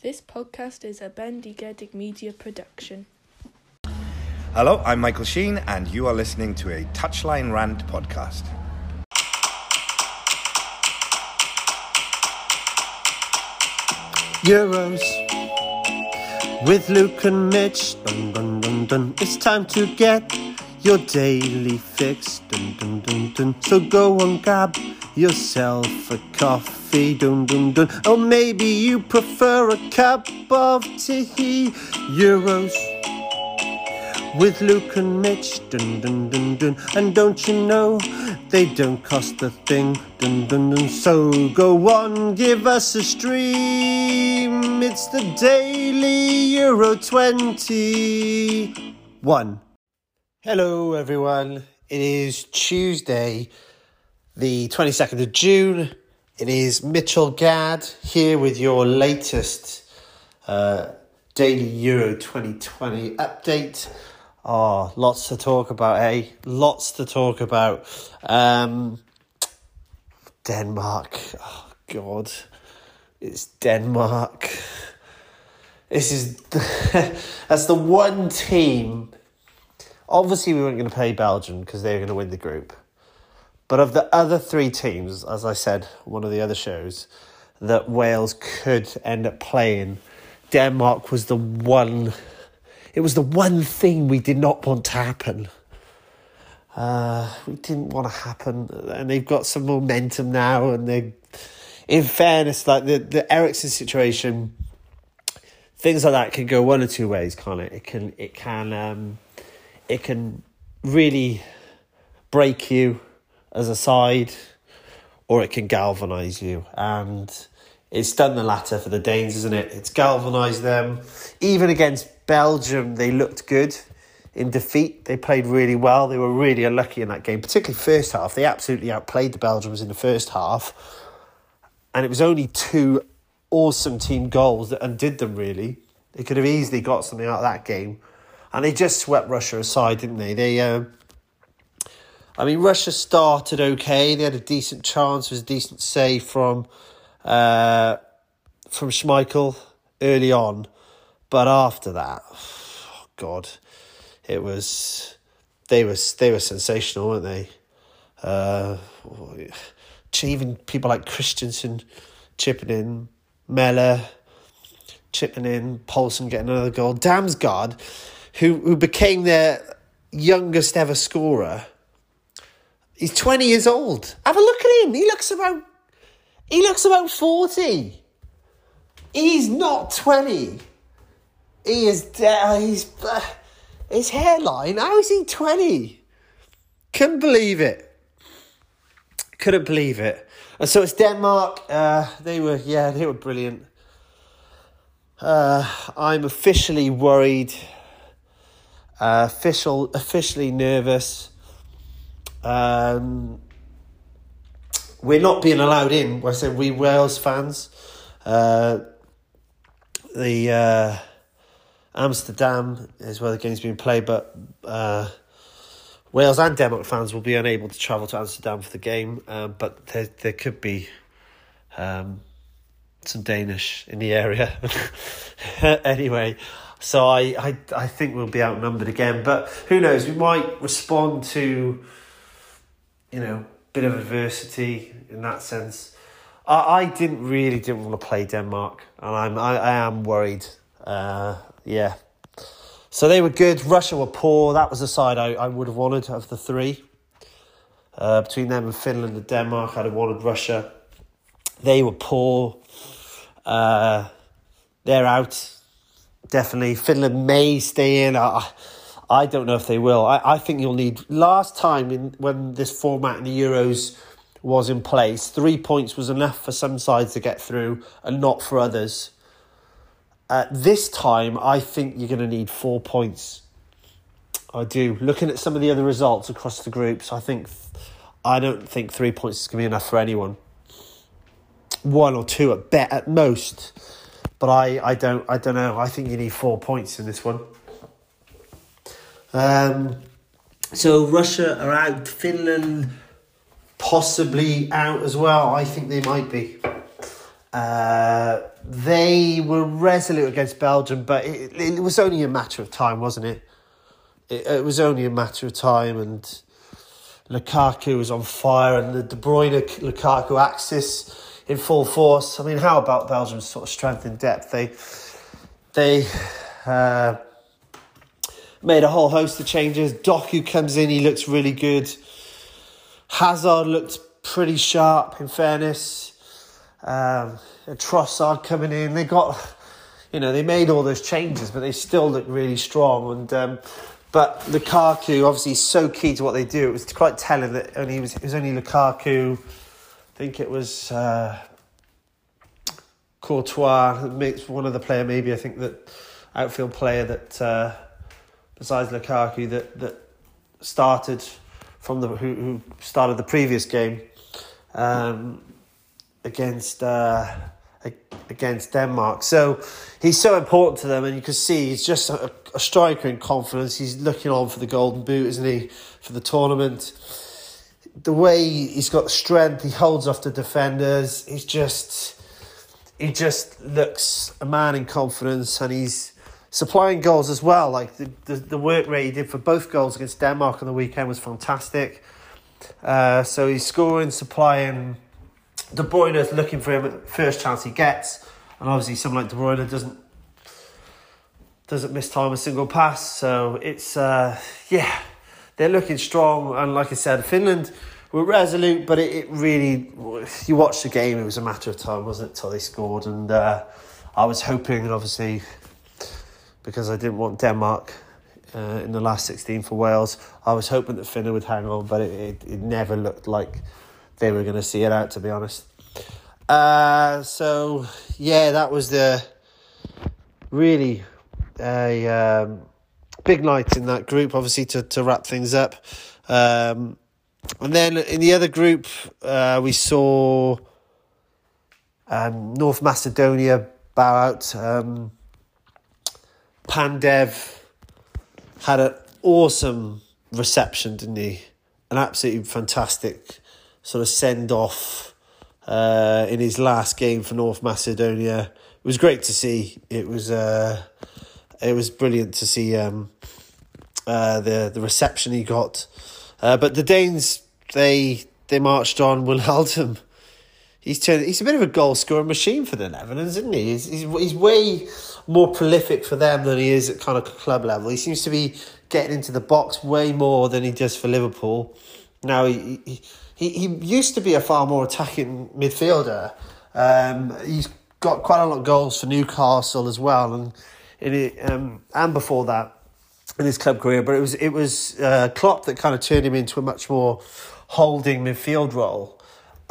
This podcast is a Bendigedig Media production. Hello, I'm Michael Sheen, and you are listening to a Touchline Rant podcast. Euros with Luke and Mitch. Dun, dun, dun, dun. It's time to get your daily fix. Dun, dun, dun, dun. So go and grab yourself a coffee. Dun, dun, dun. Or maybe you prefer a cup of tea. Euros with Luke and Mitch. Dun, dun, dun, dun. And don't you know they don't cost a thing. Dun, dun, dun. So go on, give us a stream. It's the Daily Euro 21. Hello, everyone. It is Tuesday, the 22nd of June. It is Mitchell Gadd here with your latest uh, Daily Euro 2020 update. Oh, lots to talk about, eh? Lots to talk about. Um, Denmark. Oh, God. It's Denmark. This is. that's the one team. Obviously, we weren't going to play Belgium because they were going to win the group. But of the other three teams, as I said, one of the other shows, that Wales could end up playing, Denmark was the one it was the one thing we did not want to happen. Uh, we didn't want to happen, and they've got some momentum now. And they, in fairness, like the the Eriksen situation, things like that can go one or two ways, can't it? It can it can um, it can really break you as a side, or it can galvanise you. And it's done the latter for the Danes, isn't it? It's galvanised them, even against Belgium, they looked good in defeat. They played really well. They were really unlucky in that game, particularly first half. They absolutely outplayed the Belgians in the first half. And it was only two awesome team goals that undid them, really. They could have easily got something out of that game. And they just swept Russia aside, didn't they? They, uh, I mean, Russia started okay. They had a decent chance. It was a decent save from, uh, from Schmeichel early on but after that, oh God, it was they were they were sensational, weren't they? Uh, even people like Christensen chipping in, Maehle chipping in, Poulsen getting another goal, Damsgaard, who who became their youngest ever scorer. He's twenty years old. Have a look at him. He looks about he looks about forty. He's not twenty. He is dead. He's uh, his hairline. How is he twenty? Couldn't believe it. Couldn't believe it. And so it's Denmark. Uh, they were yeah, they were brilliant. Uh, I'm officially worried. Official, officially nervous. Um, we're not being allowed in. I said we Wales fans. Uh, the uh, Amsterdam is where the game's being played, but uh, Wales and Denmark fans will be unable to travel to Amsterdam for the game. Um, but there, there could be um, some Danish in the area. anyway, so I, I, I think we'll be outnumbered again. But who knows? We might respond to, you know, bit of adversity in that sense. I, I didn't really didn't want to play Denmark, and I'm I, I am worried. Uh, yeah. So they were good. Russia were poor. That was the side I, I would have wanted of the three. Uh, between them and Finland and Denmark, I'd have wanted Russia. They were poor. Uh, they're out. Definitely. Finland may stay in. I, I don't know if they will. I, I think you'll need. Last time in, when this format in the Euros was in place, three points was enough for some sides to get through and not for others. Uh, this time, I think you're going to need four points. I do. Looking at some of the other results across the groups, I think I don't think three points is going to be enough for anyone. One or two at bet at most, but I, I don't I don't know. I think you need four points in this one. Um, so Russia are out. Finland possibly out as well. I think they might be. Uh, they were resolute against Belgium, but it, it was only a matter of time, wasn't it? it? It was only a matter of time, and Lukaku was on fire, and the De Bruyne Lukaku axis in full force. I mean, how about Belgium's sort of strength and depth? They they uh, made a whole host of changes. Doku comes in, he looks really good. Hazard looked pretty sharp, in fairness. Um, Trossard coming in, they got, you know, they made all those changes, but they still look really strong. And um, but Lukaku, obviously, is so key to what they do. It was quite telling that only it was, it was only Lukaku. I think it was uh, Courtois, makes one of the player maybe I think that outfield player that uh, besides Lukaku that that started from the who, who started the previous game um, against uh, against Denmark. So he's so important to them, and you can see he's just a, a striker in confidence. He's looking on for the golden boot, isn't he, for the tournament? The way he's got strength, he holds off the defenders. He's just he just looks a man in confidence, and he's supplying goals as well. Like the, the, the work rate he did for both goals against Denmark on the weekend was fantastic. Uh, so he's scoring, supplying. De is looking for him at the first chance he gets, and obviously someone like De Bruyne doesn't doesn't miss time a single pass. So it's uh, yeah, they're looking strong, and like I said, Finland were resolute, but it, it really you watched the game. It was a matter of time, wasn't it, till they scored, and uh, I was hoping, obviously because I didn't want Denmark uh, in the last 16 for Wales. I was hoping that Finland would hang on, but it, it, it never looked like they were going to see it out, to be honest. Uh, so, yeah, that was the really a um, big night in that group, obviously, to, to wrap things up. Um, and then in the other group, uh, we saw um, North Macedonia bow out. Um, Pandev had an awesome reception, didn't he? An absolutely fantastic sort of send off uh, in his last game for North Macedonia. It was great to see. It was uh, it was brilliant to see um, uh, the the reception he got. Uh, but the Danes they they marched on. Wijnaldum he's turned, he's a bit of a goal scoring machine for the Netherlands, isn't he? He's, he's, he's way more prolific for them than he is at kind of club level. He seems to be getting into the box way more than he does for Liverpool. Now, he, he, he, he used to be a far more attacking midfielder. Um, he's got quite a lot of goals for Newcastle as well, and in it, um, and before that in his club career. But it was it was uh, Klopp that kind of turned him into a much more holding midfield role.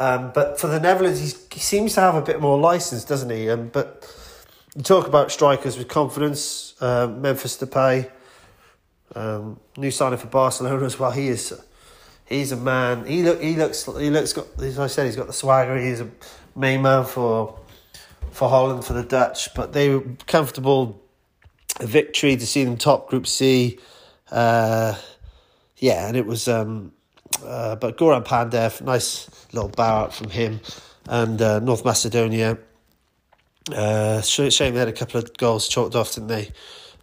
Um, but for the Netherlands, he seems to have a bit more license, doesn't he? Um, but you talk about strikers with confidence. Uh, Memphis Depay, um, new signing for Barcelona as well. He is, he's a man. He look, he looks, he looks. Got, as I said, he's got the swagger. He's a main man for for Holland for the Dutch. But they were comfortable. Victory to see them top Group C. Uh, yeah, and it was. Um, uh, but Goran Pandev, nice little bow out from him. And uh, North Macedonia, uh, shame they had a couple of goals chalked off, didn't they?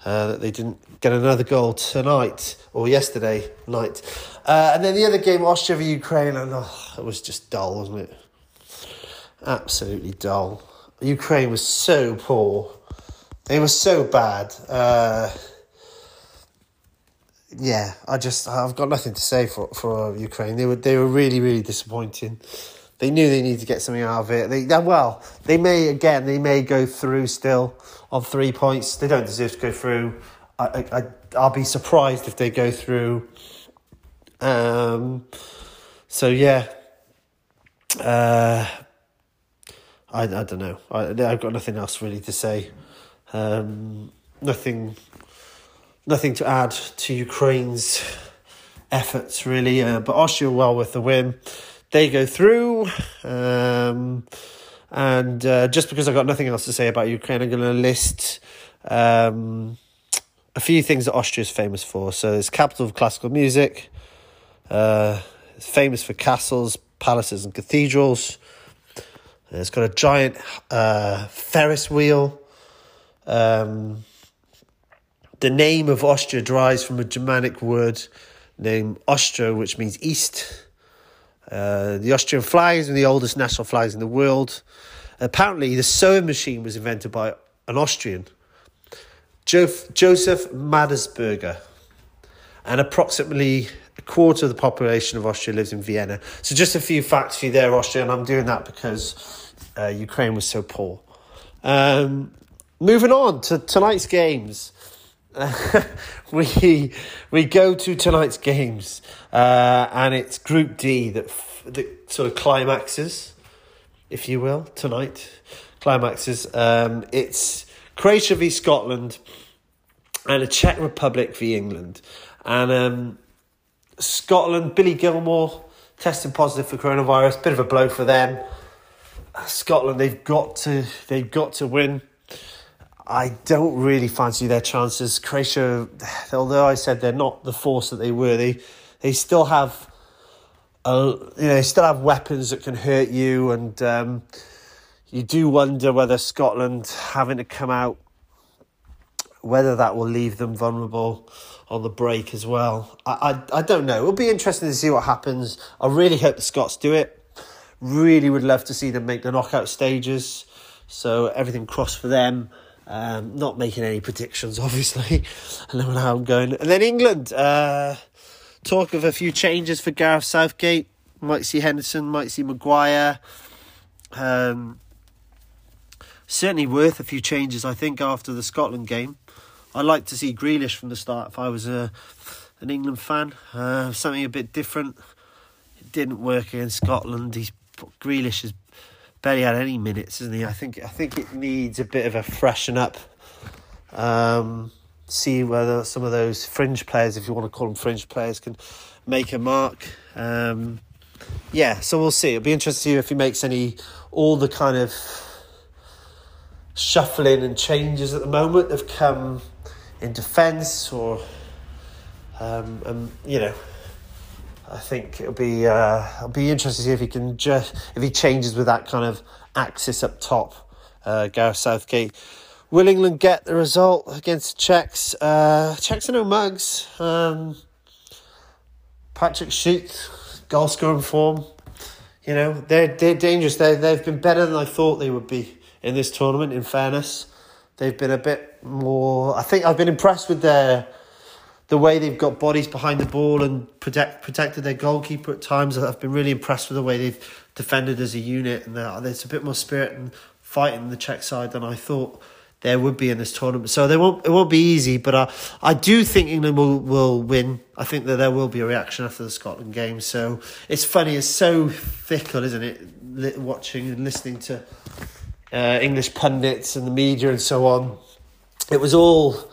Uh, that they didn't get another goal tonight or yesterday night. Uh, and then the other game, Austria v Ukraine, and oh, it was just dull, wasn't it? Absolutely dull. Ukraine was so poor. They were so bad. Uh, yeah, I just I've got nothing to say for for Ukraine. They were they were really really disappointing. They knew they needed to get something out of it. They well, they may again they may go through still on three points. They don't deserve to go through. I I I'll be surprised if they go through. Um. So yeah. Uh. I I don't know. I I've got nothing else really to say. Um. Nothing nothing to add to Ukraine's efforts, really. Uh, but Austria well with the win. They go through. Um, and uh, just because I've got nothing else to say about Ukraine, I'm going to list um, a few things that Austria is famous for. So it's capital of classical music. Uh, it's famous for castles, palaces, and cathedrals. It's got a giant uh, Ferris wheel. Um, the name of Austria derives from a Germanic word named Ostro, which means east. Uh, the Austrian flag is one of the oldest national flags in the world. Apparently, the sewing machine was invented by an Austrian, jo- Joseph Madersperger, and approximately a quarter of the population of Austria lives in Vienna. So, just a few facts for you there, Austria, and I'm doing that because uh, Ukraine was so poor. Um, moving on to tonight's games. we we go to tonight's games, uh, and it's Group D that f- that sort of climaxes, if you will, tonight. Climaxes. Um, it's Croatia v Scotland, and a Czech Republic v England, and um, Scotland. Billy Gilmour testing positive for coronavirus. Bit of a blow for them. Scotland. They've got to. They've got to win. I don't really fancy their chances. Croatia, although I said they're not the force that they were, they they still have, you know, they still have weapons that can hurt you, and um, you do wonder whether Scotland having to come out, whether that will leave them vulnerable on the break as well. I I, I don't know. It'll be interesting to see what happens. I really hope the Scots do it. Really would love to see them make the knockout stages. So everything crossed for them. Um, not making any predictions, obviously. I know how I'm going. And then England. Uh, talk of a few changes for Gareth Southgate. Might see Henderson, might see Maguire. Um, certainly worth a few changes, I think, after the Scotland game. I'd like to see Grealish from the start if I was a, an England fan. Uh, something a bit different. It didn't work against Scotland. He's Grealish has barely had any minutes, isn't he? I think I think it needs a bit of a freshen up. Um, see whether some of those fringe players, if you want to call them fringe players, can make a mark. Um, yeah, so we'll see. It'll be interesting to see if he makes any all the kind of shuffling and changes at the moment have come in defence or um, and you know I think it'll be uh, it'll be interesting to see if he can just if he changes with that kind of axis up top. Uh, Gareth Southgate. Will England get the result against the Czechs? Uh, Czechs are no mugs. Um, Patrick Schick, goal scoring form. You know they're they're dangerous. They they've been better than I thought they would be in this tournament. In fairness, they've been a bit more. I think I've been impressed with their the way they've got bodies behind the ball and protect protected their goalkeeper at times. I've been really impressed with the way they've defended as a unit, and there's a bit more spirit and fight in the Czech side than I thought there would be in this tournament. So they won't it won't be easy, but I I do think England will will win. I think that there will be a reaction after the Scotland game. So it's funny, it's so fickle, isn't it? Watching and listening to uh, English pundits and the media and so on. It was all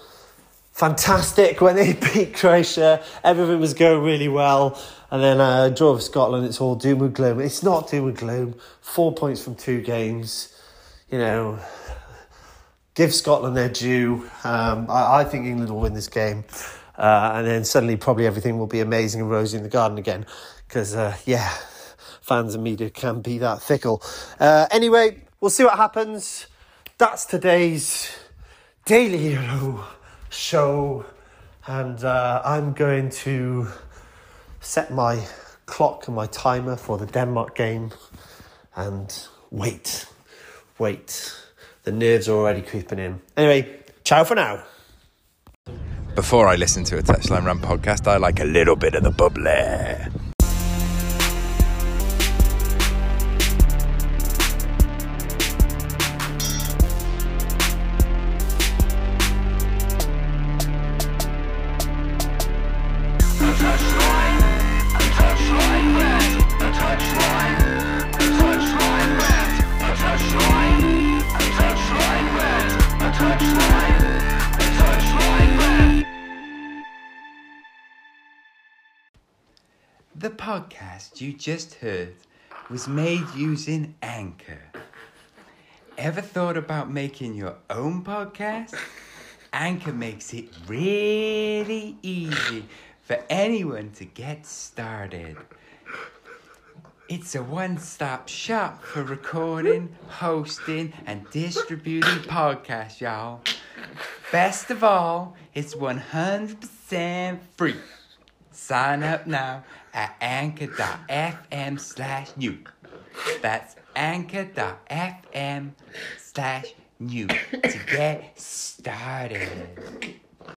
fantastic when they beat Croatia. Everything was going really well. And then uh, draw with Scotland, it's all doom and gloom. It's not doom and gloom. Four points from two games. You know, give Scotland their due. Um, I, I, think England will win this game. Uh, and then suddenly, probably everything will be amazing and rosy in the garden again. Because, uh, yeah, fans and media can be that fickle. Uh, anyway, we'll see what happens. That's today's Daily Euro show, and uh, I'm going to set my clock and my timer for the Denmark game and wait, wait. The nerves are already creeping in. Anyway, ciao for now. Before I listen to a Touchline Rant podcast, I like a little bit of the bubbly. The podcast you just heard was made using Anchor. Ever thought about making your own podcast? Anchor makes it really easy for anyone to get started. It's a one stop shop for recording, hosting, and distributing podcasts, y'all. Best of all, it's 100% free. Sign up now at anchor.fm slash new. That's anchor.fm slash new to get started.